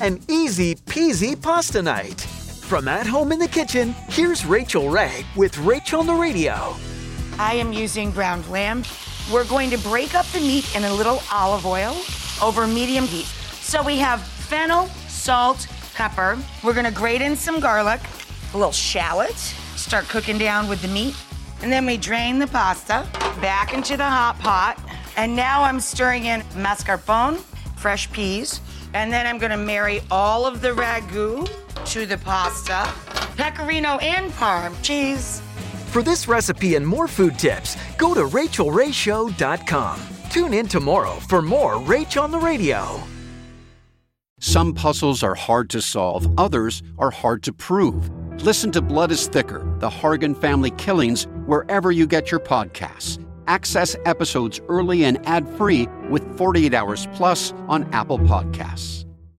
An easy peasy pasta night. From at home in the kitchen, here's Rachael Ray with Rachel on the radio. I am using ground lamb. We're going to break up the meat in a little olive oil over medium heat. So we have fennel, salt, pepper. We're gonna grate in some garlic, a little shallot, start cooking down with the meat. And then we drain the pasta back into the hot pot. And now I'm stirring in mascarpone, fresh peas. And then I'm gonna marry all of the ragu to the pasta, pecorino and parm cheese. For this recipe and more food tips, go to rachaelrayshow.com. Tune in tomorrow for more Rach on the Radio. Some puzzles are hard to solve, others are hard to prove. Listen to Blood is Thicker The Hargan Family Killings wherever you get your podcasts. Access episodes early and ad free with 48 Hours Plus on Apple Podcasts.